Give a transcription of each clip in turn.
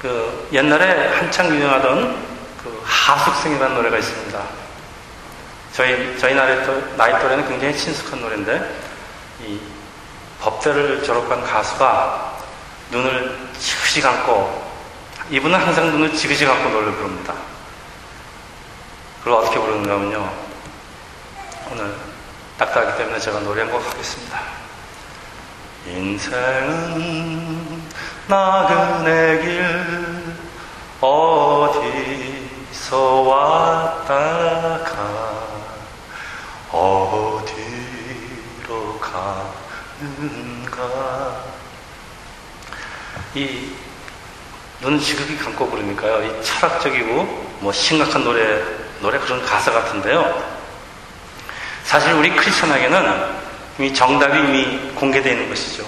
그 옛날에 한창 유행하던 그 하숙생이라는 노래가 있습니다. 저희 저희 나이, 나이 또래는 굉장히 친숙한 노래인데 이 법대를 졸업한 가수가 눈을 지그시 감고 이분은 항상 눈을 지그시 감고 노래를 부릅니다. 그걸 어떻게 부르는가 하면요. 오늘 딱딱하기 때문에 제가 노래 한 곡 하겠습니다. 인생은 나그네 길 어디서 왔다가 어디로 가는가 이 눈을 지극히 감고 부르니까요. 이 철학적이고 뭐 심각한 노래 노래 그런 가사 같은데요. 사실 우리 크리스천에게는 이미 정답이 이미 공개되어 있는 것이죠.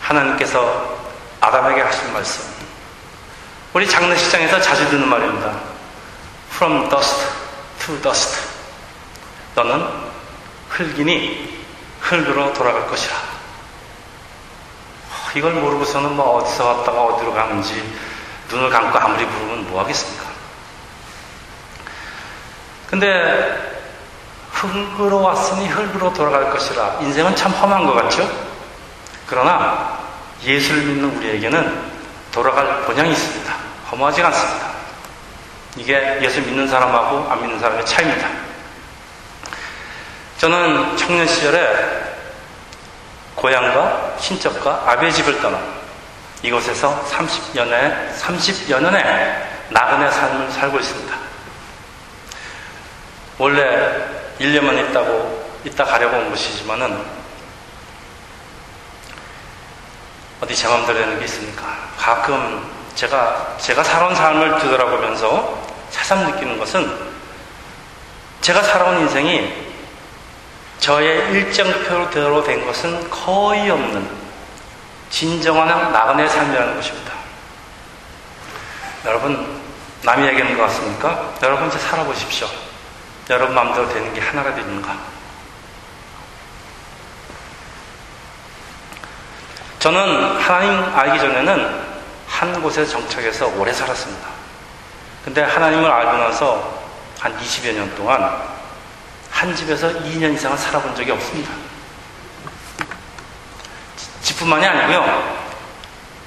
하나님께서 아담에게 하신 말씀. 우리 장례식장에서 자주 듣는 말입니다. From dust to dust. 너는 흙이니 흙으로 돌아갈 것이라. 이걸 모르고서는 뭐 어디서 왔다가 어디로 가는지 눈을 감고 아무리 부르면 뭐 하겠습니까? 근데 흙으로 왔으니 흙으로 돌아갈 것이라. 인생은 참 험한 것 같죠? 그러나 예수를 믿는 우리에게는 돌아갈 본향이 있습니다. 허무하지 않습니다. 이게 예수 믿는 사람하고 안 믿는 사람의 차이입니다. 저는 청년 시절에 고향과 친척과 아베 집을 떠나 이곳에서 30년의 30여 년의 나그네 삶을 살고 있습니다. 원래 1년만 있다고 있다 가려고 온 곳이지만은 어디 제 맘대로 되는 게 있습니까? 가끔 제가 제가 살아온 삶을 뒤돌아보면서 새삼 느끼는 것은 제가 살아온 인생이 저의 일정표로 된 것은 거의 없는 진정한 나그네 삶이라는 것입니다. 여러분 남이 얘기하는 것 같습니까? 여러분 이제 살아보십시오. 여러분 마음대로 되는 게 하나라도 있는가? 저는 하나님 알기 전에는 한 곳에 정착해서 오래 살았습니다. 근데 하나님을 알고 나서 한 20여 년 동안 한 집에서 2년 이상은 살아본 적이 없습니다. 집뿐만이 아니고요.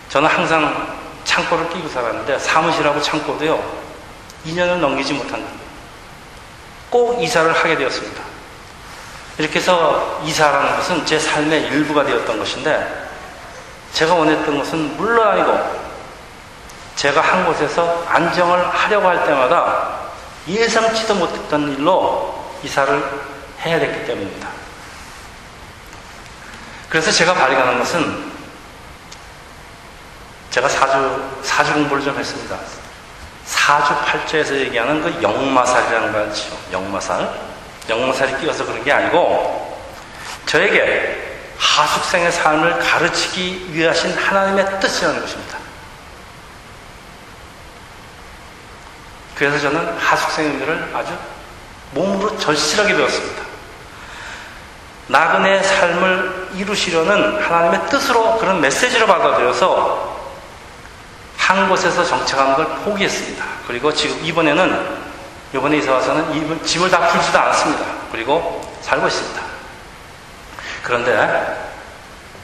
저는 항상 창고를 끼고 살았는데 사무실하고 창고도요. 2년을 넘기지 못한. 꼭 이사를 하게 되었습니다. 이렇게 해서 이사라는 것은 제 삶의 일부가 되었던 것인데 제가 원했던 것은 물론 아니고 제가 한 곳에서 안정을 하려고 할 때마다 예상치도 못했던 일로 이사를 해야 됐기 때문입니다. 그래서 제가 발견한 것은 제가 사주, 사주 공부를 좀 했습니다. 사주 팔자에서 얘기하는 그 영마살이라는 거 알죠? 영마살. 영마살이 끼어서 그런 게 아니고 저에게 하숙생의 삶을 가르치기 위해 하신 하나님의 뜻이라는 것입니다. 그래서 저는 하숙생의 의미를 아주 몸으로 절실하게 배웠습니다. 나그네 삶을 이루시려는 하나님의 뜻으로 그런 메시지를 받아들여서 한 곳에서 정착하는 걸 포기했습니다. 그리고 지금 이번에는 이번에 이사 와서는 짐을 다 풀지도 않았습니다. 그리고 살고 있습니다. 그런데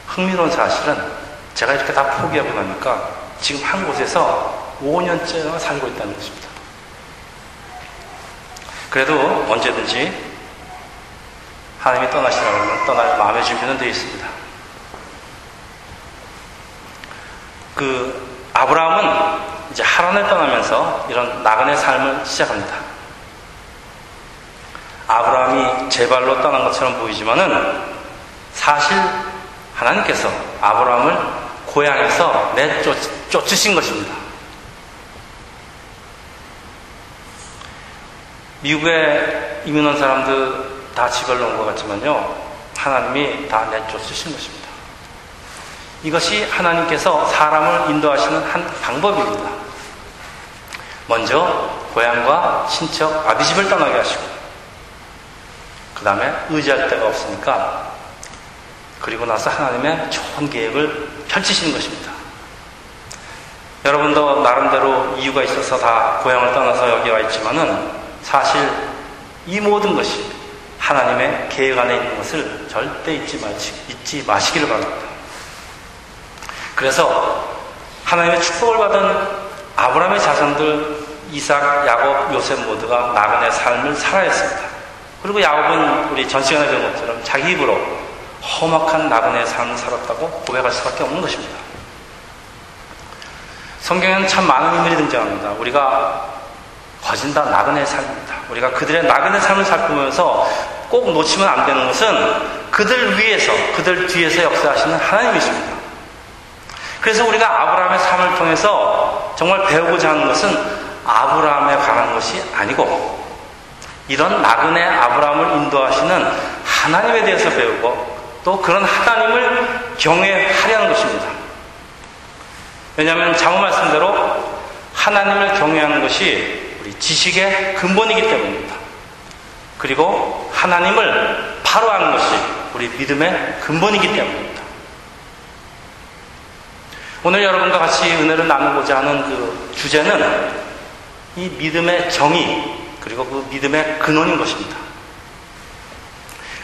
흥미로운 사실은 제가 이렇게 다 포기하고 나니까 지금 한 곳에서 5년째나 살고 있다는 것입니다. 그래도 언제든지 하나님이 떠나시라고 떠날 마음의 준비는 되어 있습니다. 그 아브라함은 이제 하란을 떠나면서 이런 나그네 삶을 시작합니다. 아브라함이 제 발로 떠난 것처럼 보이지만은 사실 하나님께서 아브라함을 고향에서 내쫓으신 것입니다. 미국에 이민 온 사람들 다 집을 놓은 것 같지만요. 하나님이 다 내쫓으신 것입니다. 이것이 하나님께서 사람을 인도하시는 한 방법입니다. 먼저 고향과 친척, 아비 집을 떠나게 하시고 그 다음에 의지할 데가 없으니까 그리고 나서 하나님의 좋은 계획을 펼치시는 것입니다. 여러분도 나름대로 이유가 있어서 다 고향을 떠나서 여기 와 있지만은 사실 이 모든 것이 하나님의 계획 안에 있는 것을 절대 잊지, 마시, 잊지 마시기를 바랍니다. 그래서 하나님의 축복을 받은 아브라함의 자손들 이삭, 야곱, 요셉 모두가 나그네 삶을 살아야 했습니다. 그리고 야곱은 우리 전 시간에 배운 것처럼 자기 입으로 험악한 나그네 삶을 살았다고 고백할 수밖에 없는 것입니다. 성경에는 참 많은 인물이 등장합니다. 우리가 거진 다 나그네 삶입니다. 우리가 그들의 나그네 삶을 살피면서 꼭 놓치면 안 되는 것은 그들 위에서, 그들 뒤에서 역사하시는 하나님이십니다. 그래서 우리가 아브라함의 삶을 통해서 정말 배우고자 하는 것은 아브라함에 관한 것이 아니고 이런 나그네 아브라함을 인도하시는 하나님에 대해서 배우고 또 그런 하나님을 경외하려는 것입니다. 왜냐하면 장호 말씀대로 하나님을 경외하는 것이 우리 지식의 근본이기 때문입니다. 그리고 하나님을 바로 아는 것이 우리 믿음의 근본이기 때문입니다. 오늘 여러분과 같이 은혜를 나누고자 하는 그 주제는 이 믿음의 정의 그리고 그 믿음의 근원인 것입니다.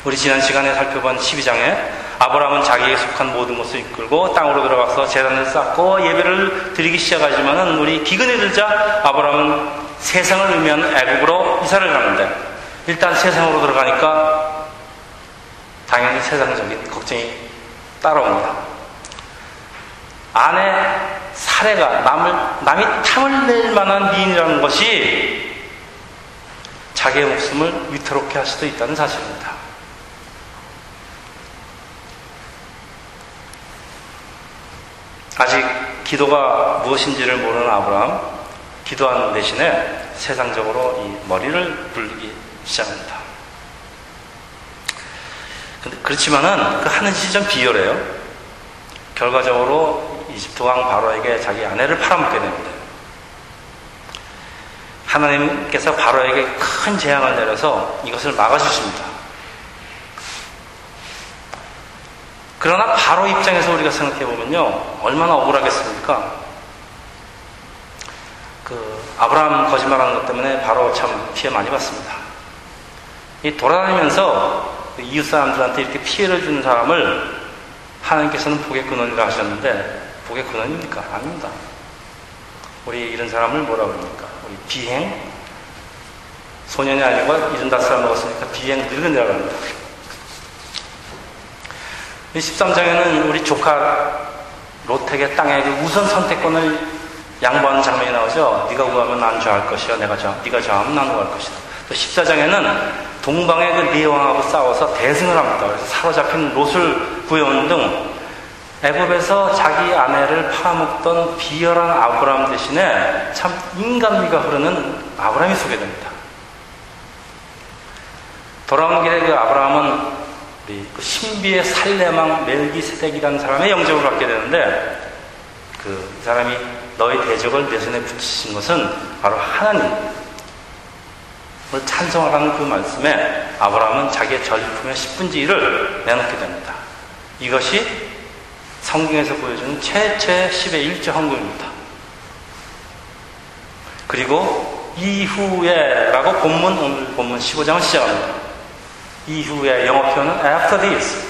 우리 지난 시간에 살펴본 12장에 아브라함은 자기에 속한 모든 것을 이끌고 땅으로 들어가서 재단을 쌓고 예배를 드리기 시작하지만은 우리 기근이 들자 아브라함은 세상을 의미하는 애국으로 이사를 가는데 일단 세상으로 들어가니까 당연히 세상적인 걱정이 따라옵니다. 아내 사례가 남을, 남이 탐을 낼 만한 미인이라는 것이 자기의 목숨을 위태롭게 할 수도 있다는 사실입니다. 아직 기도가 무엇인지를 모르는 아브라함, 기도하는 대신에 세상적으로 이 머리를 굴리기 시작합니다. 그렇지만은 그 하는 짓이 좀 비열해요. 결과적으로 이집트 왕 바로에게 자기 아내를 팔아먹게 됩니다. 하나님께서 바로에게 큰 재앙을 내려서 이것을 막아주십니다. 그러나 바로 입장에서 우리가 생각해 보면요, 얼마나 억울하겠습니까? 그 아브라함 거짓말하는 것 때문에 바로 참 피해 많이 받습니다. 이 돌아다니면서 그 이웃 사람들한테 이렇게 피해를 주는 사람을 하나님께서는 복의 근원이라 하셨는데 복의 근원입니까? 아닙니다. 우리 이런 사람을 뭐라 그럽니까? 우리 비행 소년이 아니고 75살 먹었으니까 비행 늙은이라고 합니다. 13장에는 우리 조카 로텍의 땅에 그 우선 선택권을 양보하는 장면이 나오죠. 네가 구하면 난 좋아할 것이요. 내가 저, 네가 저하면 난 구할 것이다. 또 14장에는 동방의 그 네왕하고 싸워서 대승을 합니다. 그래서 사로잡힌 롯을 구해오는 등 애굽에서 자기 아내를 팔아먹던 비열한 아브라함 대신에 참 인간미가 흐르는 아브라함이 소개됩니다. 돌아온 길에 그 아브라함은 그 신비의 살레망 멜기세덱이라는 사람의 영접을 받게 되는데 그 사람이 너의 대적을 내 손에 붙이신 것은 바로 하나님을 찬성하라는 그 말씀에 아브라함은 자기의 전리품의 10분지 1을 내놓게 됩니다. 이것이 성경에서 보여주는 최초의 10의 1조 헌금입니다. 그리고 이후에라고 본문 오늘 본문 15장을 시작합니다. 이후에 영어 표현은 after this.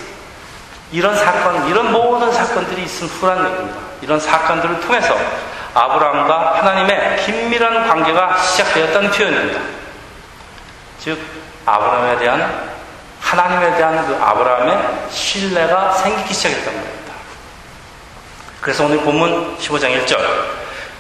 이런 사건, 이런 모든 사건들이 있은 후란 얘기입니다. 이런 사건들을 통해서 아브라함과 하나님의 긴밀한 관계가 시작되었다는 표현입니다. 즉, 아브라함에 대한, 하나님에 대한 그 아브라함의 신뢰가 생기기 시작했던 겁니다. 그래서 오늘 본문 15장 1절.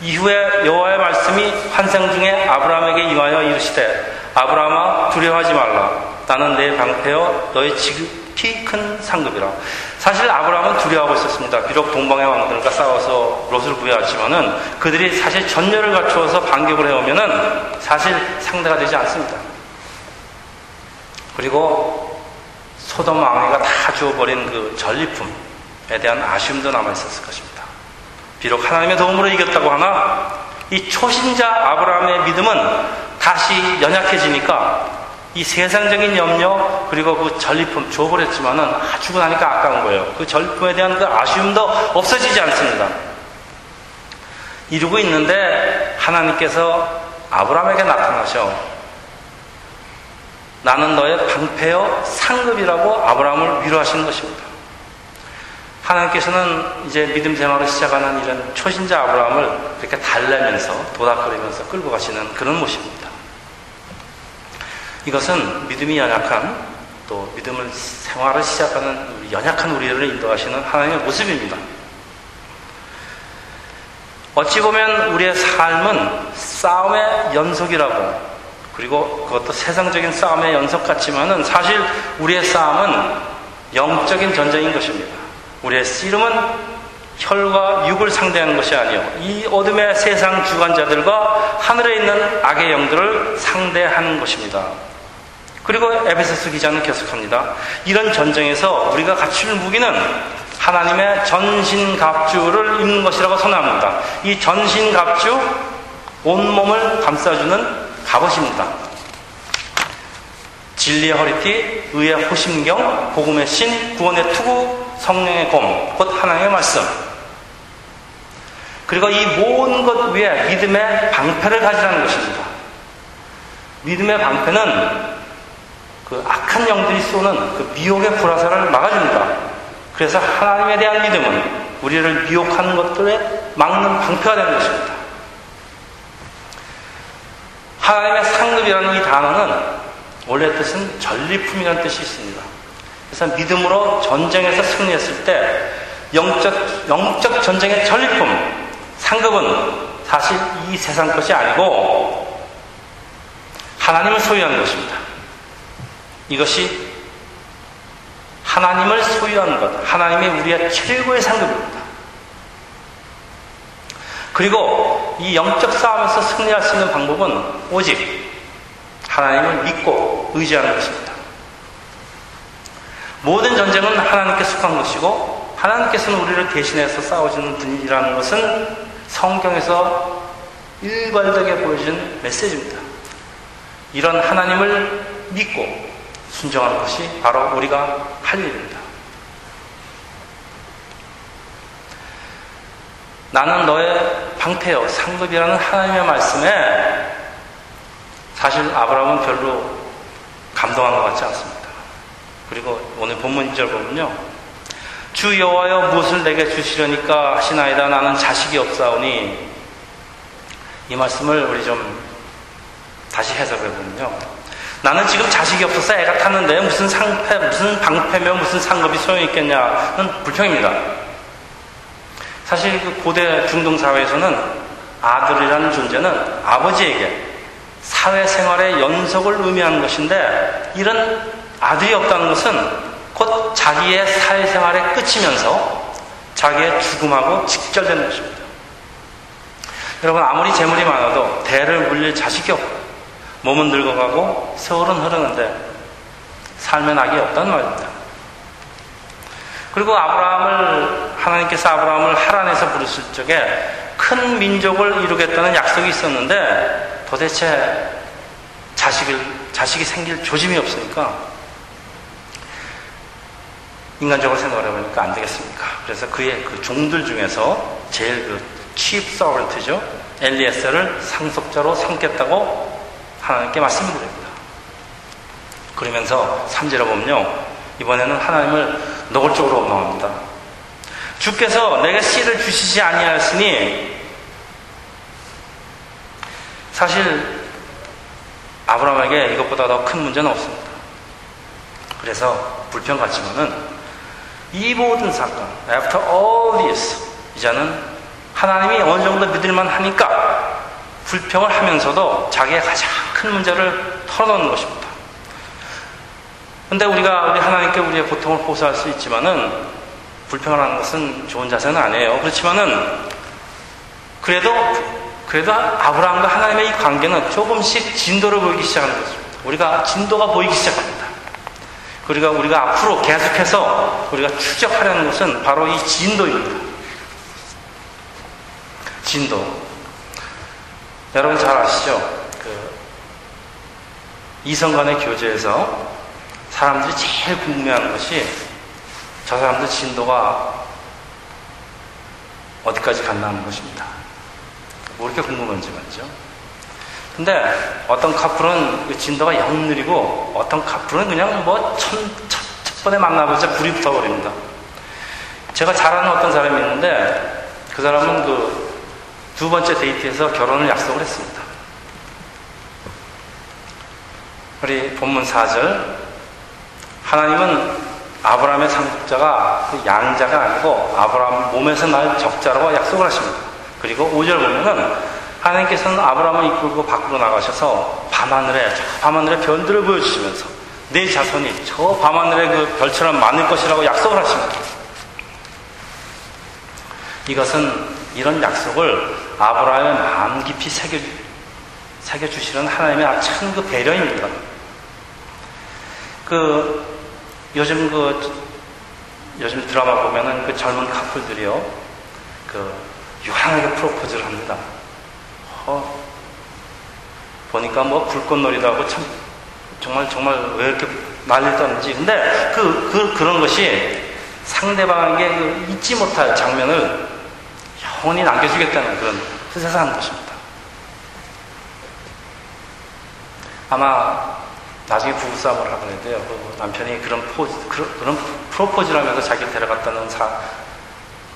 이후에 여호와의 말씀이 환상 중에 아브라함에게 임하여 이르시되 아브라함아 두려워하지 말라. 나는 내 방패여 너의 지극히 큰 상급이라. 사실 아브라함은 두려워하고 있었습니다. 비록 동방의 왕들과 싸워서 롯을 구해왔지만은 그들이 사실 전열을 갖추어서 반격을 해오면은 사실 상대가 되지 않습니다. 그리고 소돔 왕위가 다 주어버린 그 전리품에 대한 아쉬움도 남아 있었을 것입니다. 비록 하나님의 도움으로 이겼다고 하나 이 초신자 아브라함의 믿음은 다시 연약해지니까 이 세상적인 염려 그리고 그 전리품 줘버렸지만은 아, 주고 나니까 아까운 거예요. 그 전리품에 대한 그 아쉬움도 없어지지 않습니다. 이루고 있는데 하나님께서 아브라함에게 나타나셔 나는 너의 방패여 상급이라고 아브라함을 위로하시는 것입니다. 하나님께서는 이제 믿음 생활을 시작하는 이런 초신자 아브라함을 이렇게 달래면서 도닥거리면서 끌고 가시는 그런 모습입니다. 이것은 믿음이 연약한 또 믿음을 생활을 시작하는 연약한 우리를 인도하시는 하나님의 모습입니다. 어찌 보면 우리의 삶은 싸움의 연속이라고 그리고 그것도 세상적인 싸움의 연속 같지만은 사실 우리의 싸움은 영적인 전쟁인 것입니다. 우리의 씨름은 혈과 육을 상대하는 것이 아니요. 이 어둠의 세상 주관자들과 하늘에 있는 악의 영들을 상대하는 것입니다. 그리고 에베소스 기자는 계속합니다. 이런 전쟁에서 우리가 갖출 무기는 하나님의 전신갑주를 입는 것이라고 선언합니다. 이 전신갑주, 온몸을 감싸주는 갑옷입니다. 진리의 허리띠, 의의 호심경, 복음의 신, 구원의 투구, 성령의 검, 곧 하나님의 말씀. 그리고 이 모든 것 위에 믿음의 방패를 가지라는 것입니다. 믿음의 방패는 그 악한 영들이 쏘는 그 미혹의 불화살을 막아줍니다. 그래서 하나님에 대한 믿음은 우리를 미혹하는 것들에 막는 방패가 되는 것입니다. 하나님의 상급이라는 이 단어는 원래 뜻은 전리품이라는 뜻이 있습니다. 그래서 믿음으로 전쟁에서 승리했을 때 영적, 영적 전쟁의 전리품, 상급은 사실 이 세상 것이 아니고 하나님을 소유하는 것입니다. 이것이 하나님을 소유하는 것, 하나님이 우리의 최고의 상급입니다. 그리고 이 영적 싸움에서 승리할 수 있는 방법은 오직 하나님을 믿고 의지하는 것입니다. 모든 전쟁은 하나님께 속한 것이고 하나님께서는 우리를 대신해서 싸워주는 분이라는 것은 성경에서 일괄되게 보여준 메시지입니다. 이런 하나님을 믿고 순종하는 것이 바로 우리가 할 일입니다. 나는 너의 방패요, 상급이라는 하나님의 말씀에 사실 아브라함은 별로 감동한 것 같지 않습니다. 그리고 오늘 본문 2절 보면요. 주 여호와여 무엇을 내게 주시려니까 하시나이다 나는 자식이 없사오니 이 말씀을 우리 좀 다시 해석해 보면요. 나는 지금 자식이 없어서 애가 탔는데 무슨 상패, 무슨 방패며 무슨 상급이 소용있겠냐는 불평입니다. 사실 그 고대 중동 사회에서는 아들이라는 존재는 아버지에게 사회생활의 연속을 의미하는 것인데 이런 아들이 없다는 것은 곧 자기의 사회생활의 끝이면서 자기의 죽음하고 직결되는 것입니다. 여러분 아무리 재물이 많아도 대를 물릴 자식이 없고 몸은 늙어가고 세월은 흐르는데 삶의 낙이 없다는 말입니다. 그리고 아브라함을 하나님께서 아브라함을 하란에서 부르실 적에 큰 민족을 이루겠다는 약속이 있었는데 도대체 자식을 자식이 생길 조짐이 없으니까 인간적으로 생각을 해보니까 안 되겠습니까? 그래서 그의 그 종들 중에서 제일 그 chief servant죠 엘리에스를 상속자로 삼겠다고 하나님께 말씀드립니다. 그러면서 3절에 보면요. 이번에는 하나님을 노골적으로 원망합니다. 주께서 내가 씨를 주시지 아니하였으니 사실 아브라함에게 이것보다 더 큰 문제는 없습니다. 그래서 불평 같지만은 이 모든 사건, after all this, 이제는 하나님이 어느 정도 믿을만 하니까 불평을 하면서도 자기의 가장 큰 문제를 털어놓는 것입니다. 근데 우리가 우리 하나님께 우리의 고통을 호소할 수 있지만은 불평을 하는 것은 좋은 자세는 아니에요. 그렇지만은 그래도 그래도 아브라함과 하나님의 이 관계는 조금씩 진도를 보이기 시작하는 것입니다. 우리가 진도가 보이기 시작합니다. 그리고 우리가 앞으로 계속해서 우리가 추적하려는 것은 바로 이 진도입니다. 진도. 여러분 잘 아시죠? 그 이성 간의 교제에서 사람들이 제일 궁금해하는 것이 저 사람들 진도가 어디까지 갔나 하는 것입니다. 뭐 이렇게 궁금한지 말이죠. 근데 어떤 커플은 그 진도가 영 느리고 어떤 커플은 그냥 뭐 첫, 첫, 첫 번에 만나보자 불이 붙어버립니다. 제가 잘 아는 어떤 사람이 있는데 그 사람은 그 두 번째 데이트에서 결혼을 약속을 했습니다. 우리 본문 4절 하나님은 아브라함의 상속자가 그 양자가 아니고 아브라함 몸에서 날 적자라고 약속을 하십니다. 그리고 5절 보면은 하나님께서는 아브라함을 이끌고 밖으로 나가셔서 밤하늘에 저 밤하늘의 별들을 보여주시면서 내 자손이 저 밤하늘의 그 별처럼 많을 것이라고 약속을 하십니다. 이것은 이런 약속을 아브라함의 마음 깊이 새겨, 새겨주시는 하나님의 참 그 배려입니다. 그, 요즘 그, 요즘 드라마 보면은 그 젊은 커플들이요, 그, 유한하게 프로포즈를 합니다. 어, 보니까 뭐 불꽃놀이도 하고 참, 정말, 정말 왜 이렇게 난리 떠는지. 근데 그, 그, 그런 것이 상대방에게 그 잊지 못할 장면을 영원히 남겨주겠다는 그런 하는 것입니다. 아마 나중에 부부싸움을 하더라도요, 그 남편이 그런 포즈, 그런, 프로포즈를 하면서 자기를 데려갔다는 사,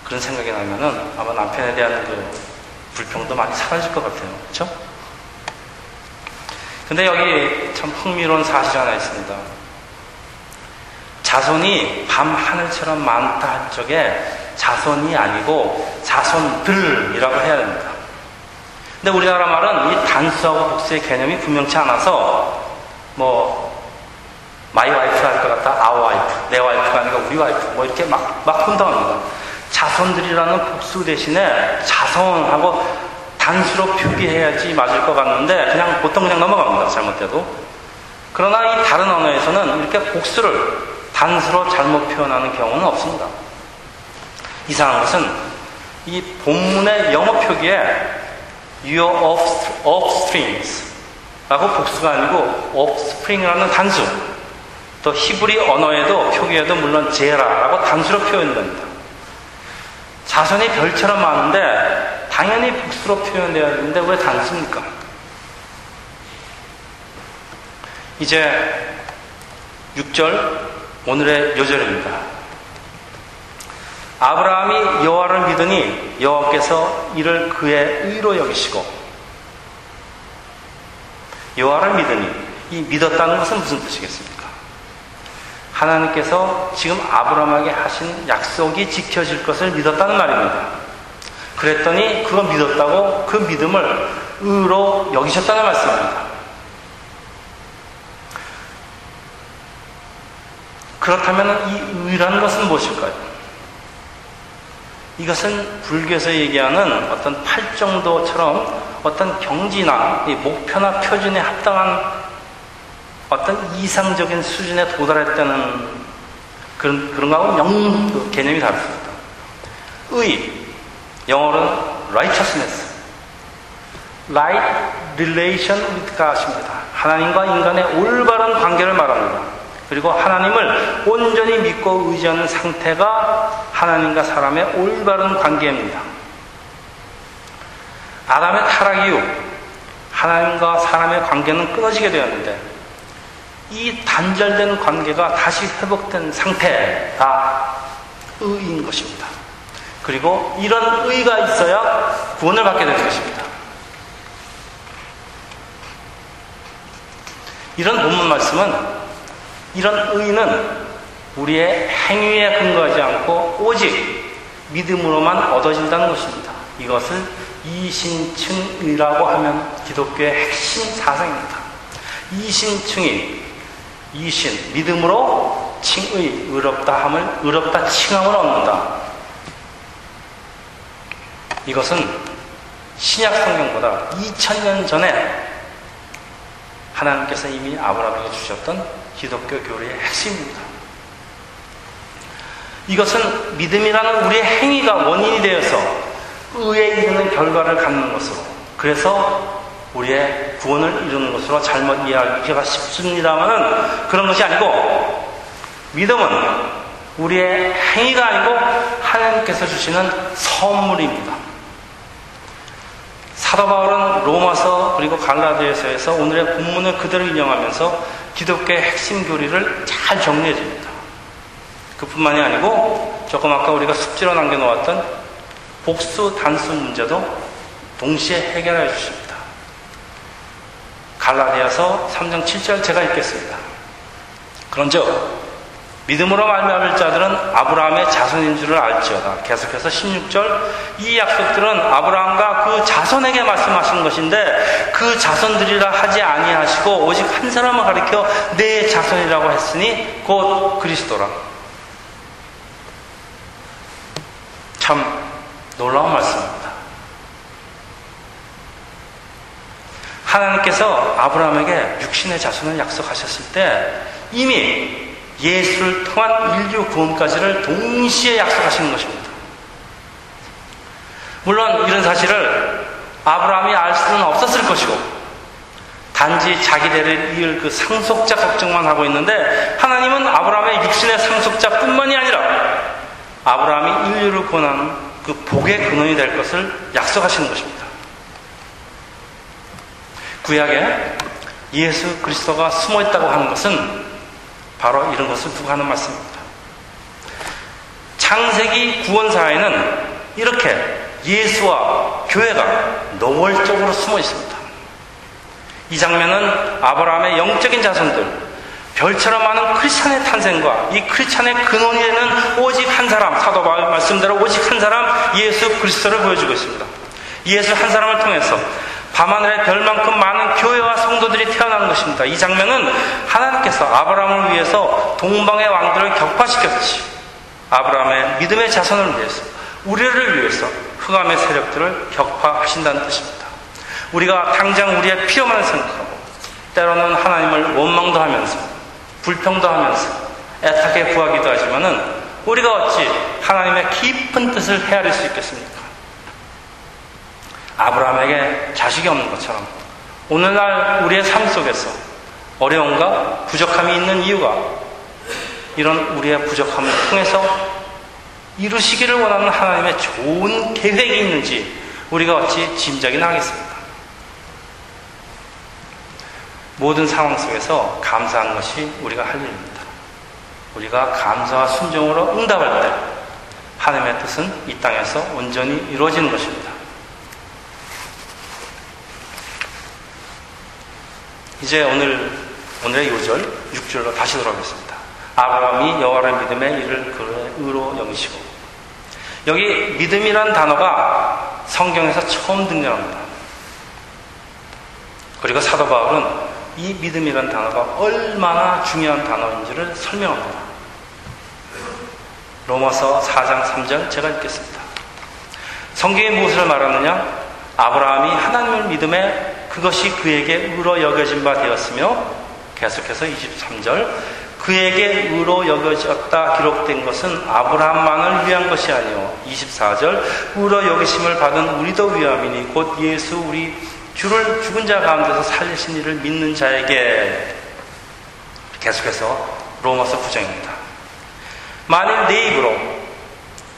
그런 생각이 나면은 아마 남편에 대한 그 불평도 많이 사라질 것 같아요. 그렇죠? 근데 여기 참 흥미로운 사실이 하나 있습니다. 자손이 밤 하늘처럼 많다 한 적에 자손이 아니고 자손들이라고 해야 됩니다. 근데 우리나라 말은 이 단수하고 복수의 개념이 분명치 않아서 뭐 my wife 할 걸 갖다 our wife 내 와이프가 아니라 우리 와이프 뭐 이렇게 막, 막 혼동합니다. 자손들이라는 복수 대신에 자손하고 단수로 표기해야지 맞을 것 같는데 그냥 보통 그냥 넘어갑니다. 잘못돼도. 그러나 이 다른 언어에서는 이렇게 복수를 단수로 잘못 표현하는 경우는 없습니다. 이상한 것은 이 본문의 영어 표기에 your offsprings 라고 복수가 아니고 offspring이라는 단수 또 히브리 언어에도 표기에도 물론 제라라고 단수로 표현됩니다. 자손이 별처럼 많은데 당연히 복수로 표현되어야 되는데 왜 단수입니까? 이제 6절 오늘의 요절입니다. 아브라함이 여호와를 믿으니 여호와께서 이를 그의 의로 여기시고 여호와를 믿으니 이 믿었다는 것은 무슨 뜻이겠습니까? 하나님께서 지금 아브라함에게 하신 약속이 지켜질 것을 믿었다는 말입니다. 그랬더니 그거 믿었다고 그 믿음을 의로 여기셨다는 말씀입니다. 그렇다면 이 의라는 것은 무엇일까요? 이것은 불교에서 얘기하는 어떤 팔정도처럼 어떤 경지나 목표나 표준에 합당한 어떤 이상적인 수준에 도달했다는 그런, 그런 거하고 영그 개념이 다릅니다. 의, 영어로는 righteousness, right relation with God입니다. 하나님과 인간의 올바른 관계를 말합니다. 그리고 하나님을 온전히 믿고 의지하는 상태가 하나님과 사람의 올바른 관계입니다. 아담의 타락 이후 하나님과 사람의 관계는 끊어지게 되었는데 이 단절된 관계가 다시 회복된 상태가 의인 것입니다. 그리고 이런 의가 있어야 구원을 받게 되는 것입니다. 이런 본문 말씀은 이런 의는 우리의 행위에 근거하지 않고 오직 믿음으로만 얻어진다는 것입니다. 이것을 이신층이라고 하면 기독교의 핵심 사상입니다. 이신층이 이신 믿음으로 칭의 의롭다 함을 의롭다 칭함을 얻는다. 이것은 신약 성경보다 2000년 전에 하나님께서 이미 아브라함에게 주셨던 기독교 교리의 핵심입니다. 이것은 믿음이라는 우리의 행위가 원인이 되어서 의에 이르는 결과를 갖는 것으로 그래서 우리의 구원을 이루는 것으로 잘못 이해하기가 쉽습니다만은 그런 것이 아니고 믿음은 우리의 행위가 아니고 하나님께서 주시는 선물입니다. 사도 바울은 로마서 그리고 갈라디아서에서 오늘의 본문을 그대로 인용하면서 기독교의 핵심 교리를 잘 정리해 줍니다. 그뿐만이 아니고 조금 아까 우리가 숙지로 남겨놓았던 복수 단수 문제도 동시에 해결해 주십니다. 갈라디아서 3장 7절 제가 읽겠습니다. 그런즉 믿음으로 말미암을 자들은 아브라함의 자손인 줄을 알지어다. 계속해서 16절 이 약속들은 아브라함과 그 자손에게 말씀하신 것인데 그 자손들이라 하지 아니하시고 오직 한 사람을 가리켜 내 자손이라고 했으니 곧 그리스도라. 참 놀라운 말씀입니다. 하나님께서 아브라함에게 육신의 자손을 약속하셨을 때 이미 예수를 통한 인류 구원까지를 동시에 약속하시는 것입니다. 물론 이런 사실을 아브라함이 알 수는 없었을 것이고 단지 자기들을 이을 그 상속자 걱정만 하고 있는데 하나님은 아브라함의 육신의 상속자뿐만이 아니라 아브라함이 인류를 구원하는 그 복의 근원이 될 것을 약속하시는 것입니다. 구약에 예수 그리스도가 숨어 있다고 하는 것은 바로 이런 것을 두고 하는 말씀입니다. 창세기 구원사에는 이렇게 예수와 교회가 노골적으로 숨어 있습니다. 이 장면은 아브라함의 영적인 자손들, 별처럼 많은 크리스찬의 탄생과 이 크리스찬의 근원이 되는 오직 한 사람, 사도 바울 말씀대로 오직 한 사람 예수 그리스도를 보여주고 있습니다. 예수 한 사람을 통해서 밤하늘의 별만큼 많은 교회와 성도들이 태어나는 것입니다. 이 장면은 하나님께서 아브라함을 위해서 동방의 왕들을 격파시켰지. 아브라함의 믿음의 자손을 위해서, 우리를 위해서 흑암의 세력들을 격파하신다는 뜻입니다. 우리가 당장 우리의 필요만 생각하고, 때로는 하나님을 원망도 하면서, 불평도 하면서, 애타게 구하기도 하지만은, 우리가 어찌 하나님의 깊은 뜻을 헤아릴 수 있겠습니까? 아브라함에게 자식이 없는 것처럼 오늘날 우리의 삶 속에서 어려움과 부족함이 있는 이유가 이런 우리의 부족함을 통해서 이루시기를 원하는 하나님의 좋은 계획이 있는지 우리가 어찌 짐작이 나겠습니까? 모든 상황 속에서 감사한 것이 우리가 할 일입니다. 우리가 감사와 순종으로 응답할 때 하나님의 뜻은 이 땅에서 온전히 이루어지는 것입니다. 이제 오늘, 오늘의 요절 6절로 다시 돌아오겠습니다. 아브라함이 여호와를 이를 그의 의로 여기시고 여기 믿음이란 단어가 성경에서 처음 등장합니다. 그리고 사도 바울은 이 믿음이란 단어가 얼마나 중요한 단어인지를 설명합니다. 로마서 4장 3절 제가 읽겠습니다. 성경이 무엇을 말하느냐? 아브라함이 하나님을 믿음에 그것이 그에게 의로 여겨진 바 되었으며 계속해서 23절 그에게 의로 여겨졌다 기록된 것은 아브라함만을 위한 것이 아니요 24절 의로 여기심을 받은 우리도 위함이니 곧 예수 우리 주를 죽은 자 가운데서 살리신 이를 믿는 자에게 계속해서 로마서 9장입니다. 만일 내 입으로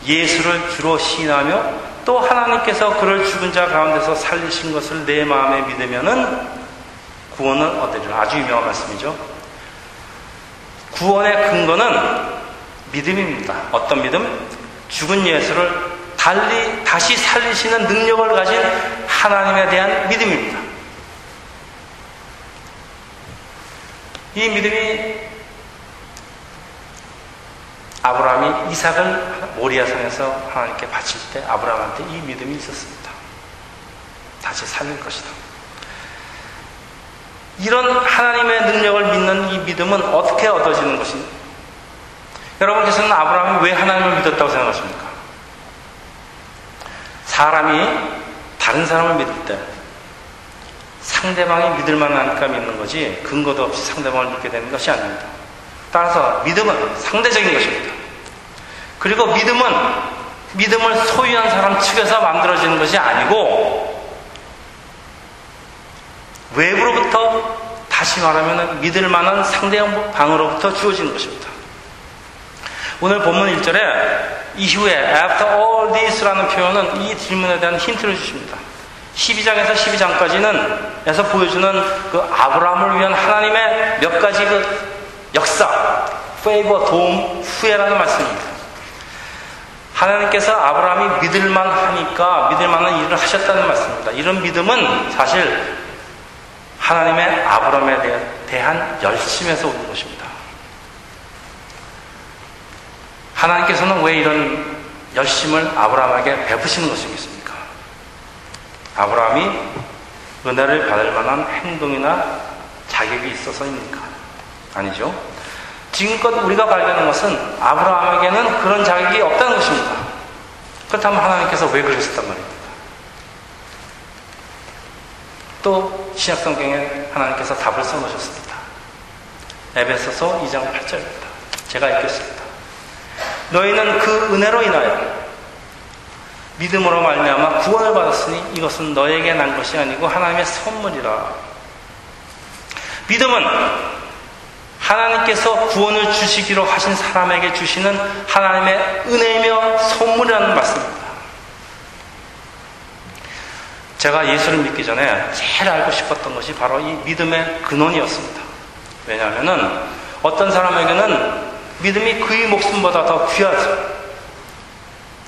예수를 주로 시인하며 또 하나님께서 그를 죽은 자 가운데서 살리신 것을 내 마음에 믿으면은 구원은 얻으리라. 아주 유명한 말씀이죠. 구원의 근거는 믿음입니다. 어떤 믿음? 죽은 예수를 달리 다시 살리시는 능력을 가진 하나님에 대한 믿음입니다. 이 믿음이 아브라함이 이삭을 모리아산에서 하나님께 바칠 때 아브라함한테 이 믿음이 있었습니다. 다시 살릴 것이다. 이런 하나님의 능력을 믿는 이 믿음은 어떻게 얻어지는 것인가? 여러분께서는 아브라함이 왜 하나님을 믿었다고 생각하십니까? 사람이 다른 사람을 믿을 때 상대방이 믿을 만하니까 믿는 거지 근거도 없이 상대방을 믿게 되는 것이 아닙니다. 따라서 믿음은 상대적인 것입니다. 그리고 믿음은 믿음을 소유한 사람 측에서 만들어지는 것이 아니고 외부로부터 다시 말하면 믿을 만한 상대방으로부터 주어지는 것입니다. 오늘 본문 1절에 이후에 after all this라는 표현은 이 질문에 대한 힌트를 주십니다. 12장에서 12장까지는 에서 보여주는 그 아브라함을 위한 하나님의 몇 가지 그 역사, 페이버, 도움, 후회라는 말씀입니다. 하나님께서 아브라함이 믿을만 하니까 믿을만한 일을 하셨다는 말씀입니다. 이런 믿음은 사실 하나님의 아브라함에 대한 열심에서 오는 것입니다. 하나님께서는 왜 이런 열심을 아브라함에게 베푸시는 것이겠습니까? 아브라함이 은혜를 받을 만한 행동이나 자격이 있어서입니까? 아니죠. 지금껏 우리가 발견한 것은 아브라함에게는 그런 자격이 없다는 것입니다. 그렇다면 하나님께서 왜 그러셨단 말입니까? 또 신약성경에 하나님께서 답을 써놓으셨습니다. 에베소서 2장 8절입니다. 제가 읽겠습니다. 너희는 그 은혜로 인하여 믿음으로 말미암아 구원을 받았으니 이것은 너에게 난 것이 아니고 하나님의 선물이라. 믿음은 하나님께서 구원을 주시기로 하신 사람에게 주시는 하나님의 은혜며 선물이라는 말씀입니다. 제가 예수를 믿기 전에 제일 알고 싶었던 것이 바로 이 믿음의 근원이었습니다. 왜냐하면 어떤 사람에게는 믿음이 그의 목숨보다 더 귀하죠.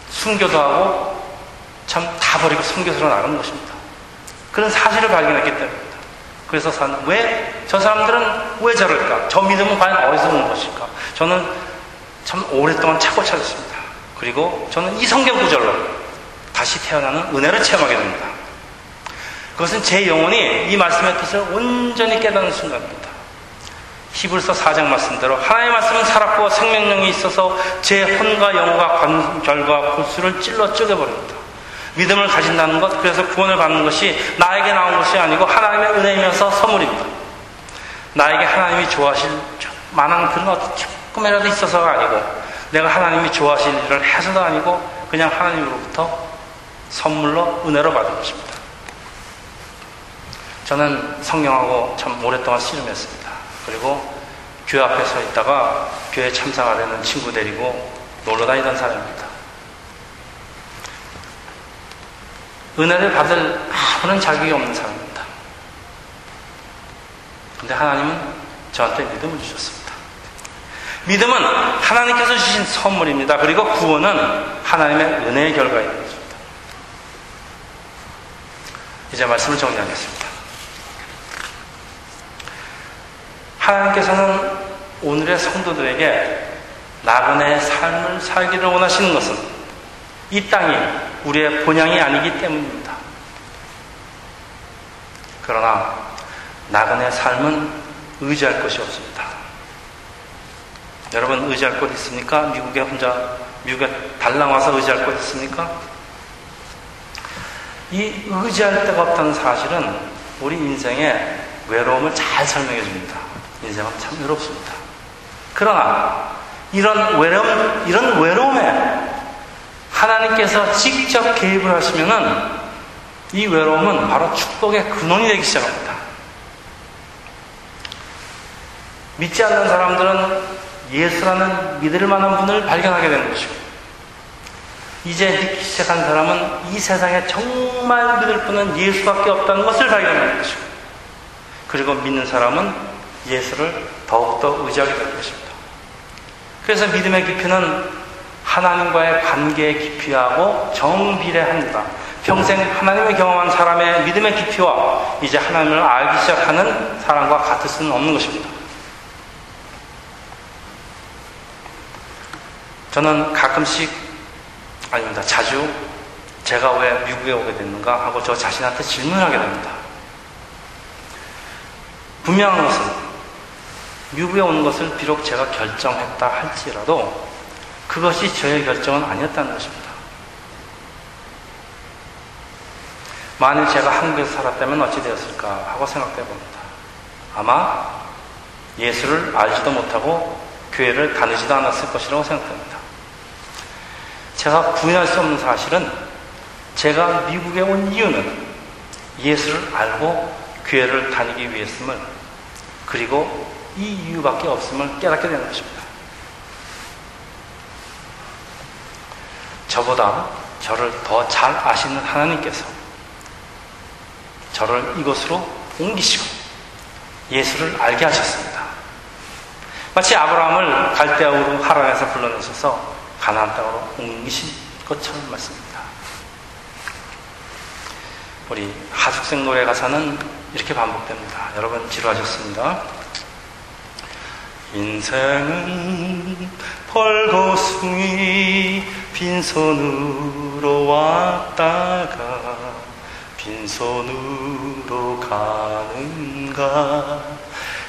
순교도 하고 참 다 버리고 선교사로 나가는 것입니다. 그런 사실을 발견했기 때문입니다. 그래서 왜저 사람들은 왜 저럴까? 저 믿음은 과연 어디서 온 것일까? 저는 참 오랫동안 찾고 찾았습니다. 그리고 저는 이 성경 구절로 다시 태어나는 은혜를 체험하게 됩니다. 그것은 제 영혼이 이 말씀의 뜻을 온전히 깨닫는 순간입니다. 히브리서 4장 말씀대로 하나님의 말씀은 살았고 생명력이 있어서 제 혼과 영과 관절과 골수를 찔러 쪼개버립니다. 믿음을 가진다는 것, 그래서 구원을 받는 것이 나에게 나온 것이 아니고 하나님의 은혜이면서 선물입니다. 나에게 하나님이 좋아하실 만한 그런 조금이라도 있어서가 아니고 내가 하나님이 좋아하실 일을 해서도 아니고 그냥 하나님으로부터 선물로 은혜로 받은 것입니다. 저는 성경하고 참 오랫동안 씨름했습니다. 그리고 교회 앞에 서 있다가 교회 되는 친구 데리고 놀러 다니던 사람입니다. 은혜를 받을 아무런 자격이 없는 사람입니다. 근데 하나님은 저한테 믿음을 주셨습니다. 믿음은 하나님께서 주신 선물입니다. 그리고 구원은 하나님의 은혜의 결과인 것입니다. 이제 말씀을 정리하겠습니다. 하나님께서는 오늘의 성도들에게 나그네의 삶을 살기를 원하시는 것은 이 땅이 우리의 본향이 아니기 때문입니다. 그러나 나그네 삶은 의지할 것이 없습니다. 여러분 의지할 곳 있습니까? 미국에 혼자 미국에 달랑 와서 의지할 곳 있습니까? 이 의지할 데가 없다는 사실은 우리 인생의 외로움을 잘 설명해 줍니다. 인생은 참 외롭습니다. 그러나 이런 외로움, 이런 외로움에 하나님께서 직접 개입을 하시면은 이 외로움은 바로 축복의 근원이 되기 시작합니다. 믿지 않는 사람들은 예수라는 믿을 만한 분을 발견하게 되는 것이고, 이제 믿기 시작한 사람은 이 세상에 정말 믿을 분은 예수밖에 없다는 것을 발견하는 것이고, 그리고 믿는 사람은 예수를 더욱더 의지하게 될 것입니다. 그래서 믿음의 깊이는 하나님과의 관계의 깊이하고 정비례합니다. 평생 하나님을 경험한 사람의 믿음의 깊이와 이제 하나님을 알기 시작하는 사람과 같을 수는 없는 것입니다. 저는 가끔씩, 아닙니다. 자주 제가 왜 미국에 오게 됐는가 하고 저 자신한테 질문하게 됩니다. 분명한 것은 미국에 오는 것을 비록 제가 결정했다 할지라도 그것이 저의 결정은 아니었다는 것입니다. 만일 제가 한국에서 살았다면 어찌 되었을까 하고 생각해 봅니다. 아마 예수를 알지도 못하고 교회를 다니지도 않았을 것이라고 생각합니다. 제가 부인할 수 없는 사실은 제가 미국에 온 이유는 예수를 알고 교회를 다니기 위해서을 그리고 이 이유밖에 없음을 깨닫게 되는 것입니다. 저보다 저를 더 잘 아시는 하나님께서 저를 이곳으로 옮기시고 예수를 알게 하셨습니다. 마치 아브라함을 갈대아우로 하란에서 불러내셔서 가나안 땅으로 옮기신 것처럼 말씀입니다. 우리 하숙생 노래 가사는 이렇게 반복됩니다. 여러분 지루하셨습니다. 인생은 벌거숭이 빈손으로 왔다가 빈손으로 가는가?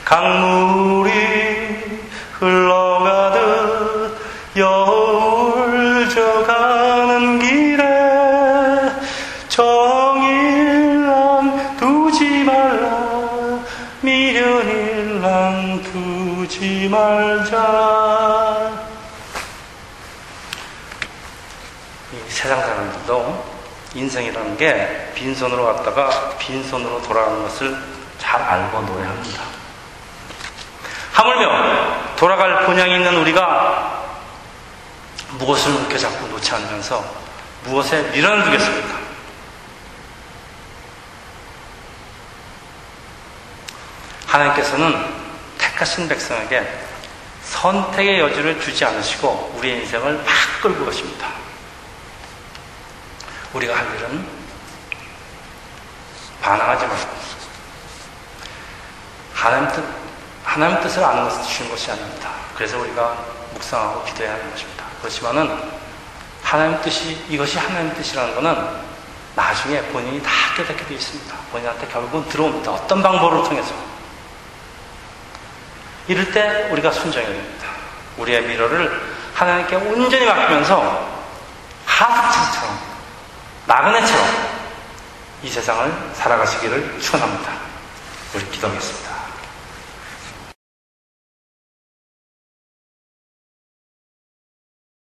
강물이 흘러가듯 여울 져가 말자 이 세상 사람들도 인생이라는 게 빈손으로 왔다가 빈손으로 돌아가는 것을 잘 알고 노래합니다. 하물며 돌아갈 본향이 있는 우리가 무엇을 움켜잡고 놓지 않으면서 무엇에 밀어두겠습니까? 하나님께서는 택하신 백성에게 선택의 여지를 주지 않으시고 우리의 인생을 막 끌고 가십니다. 우리가 할 일은 반항하지 말고 하나님 뜻, 하나님 뜻을 아는 것을 주신 것이 아닙니다. 그래서 우리가 묵상하고 기도해야 하는 것입니다. 그렇지만은 하나님 뜻이 이것이 하나님 뜻이라는 것은 나중에 본인이 다 깨닫게 되어 있습니다. 본인한테 결국은 들어옵니다. 어떤 방법을 통해서. 이럴 때 우리가 순종해야 됩니다. 우리의 미래를 하나님께 온전히 맡기면서 하숙처럼 나그네처럼 이 세상을 살아가시기를 축원합니다. 우리 기도하겠습니다.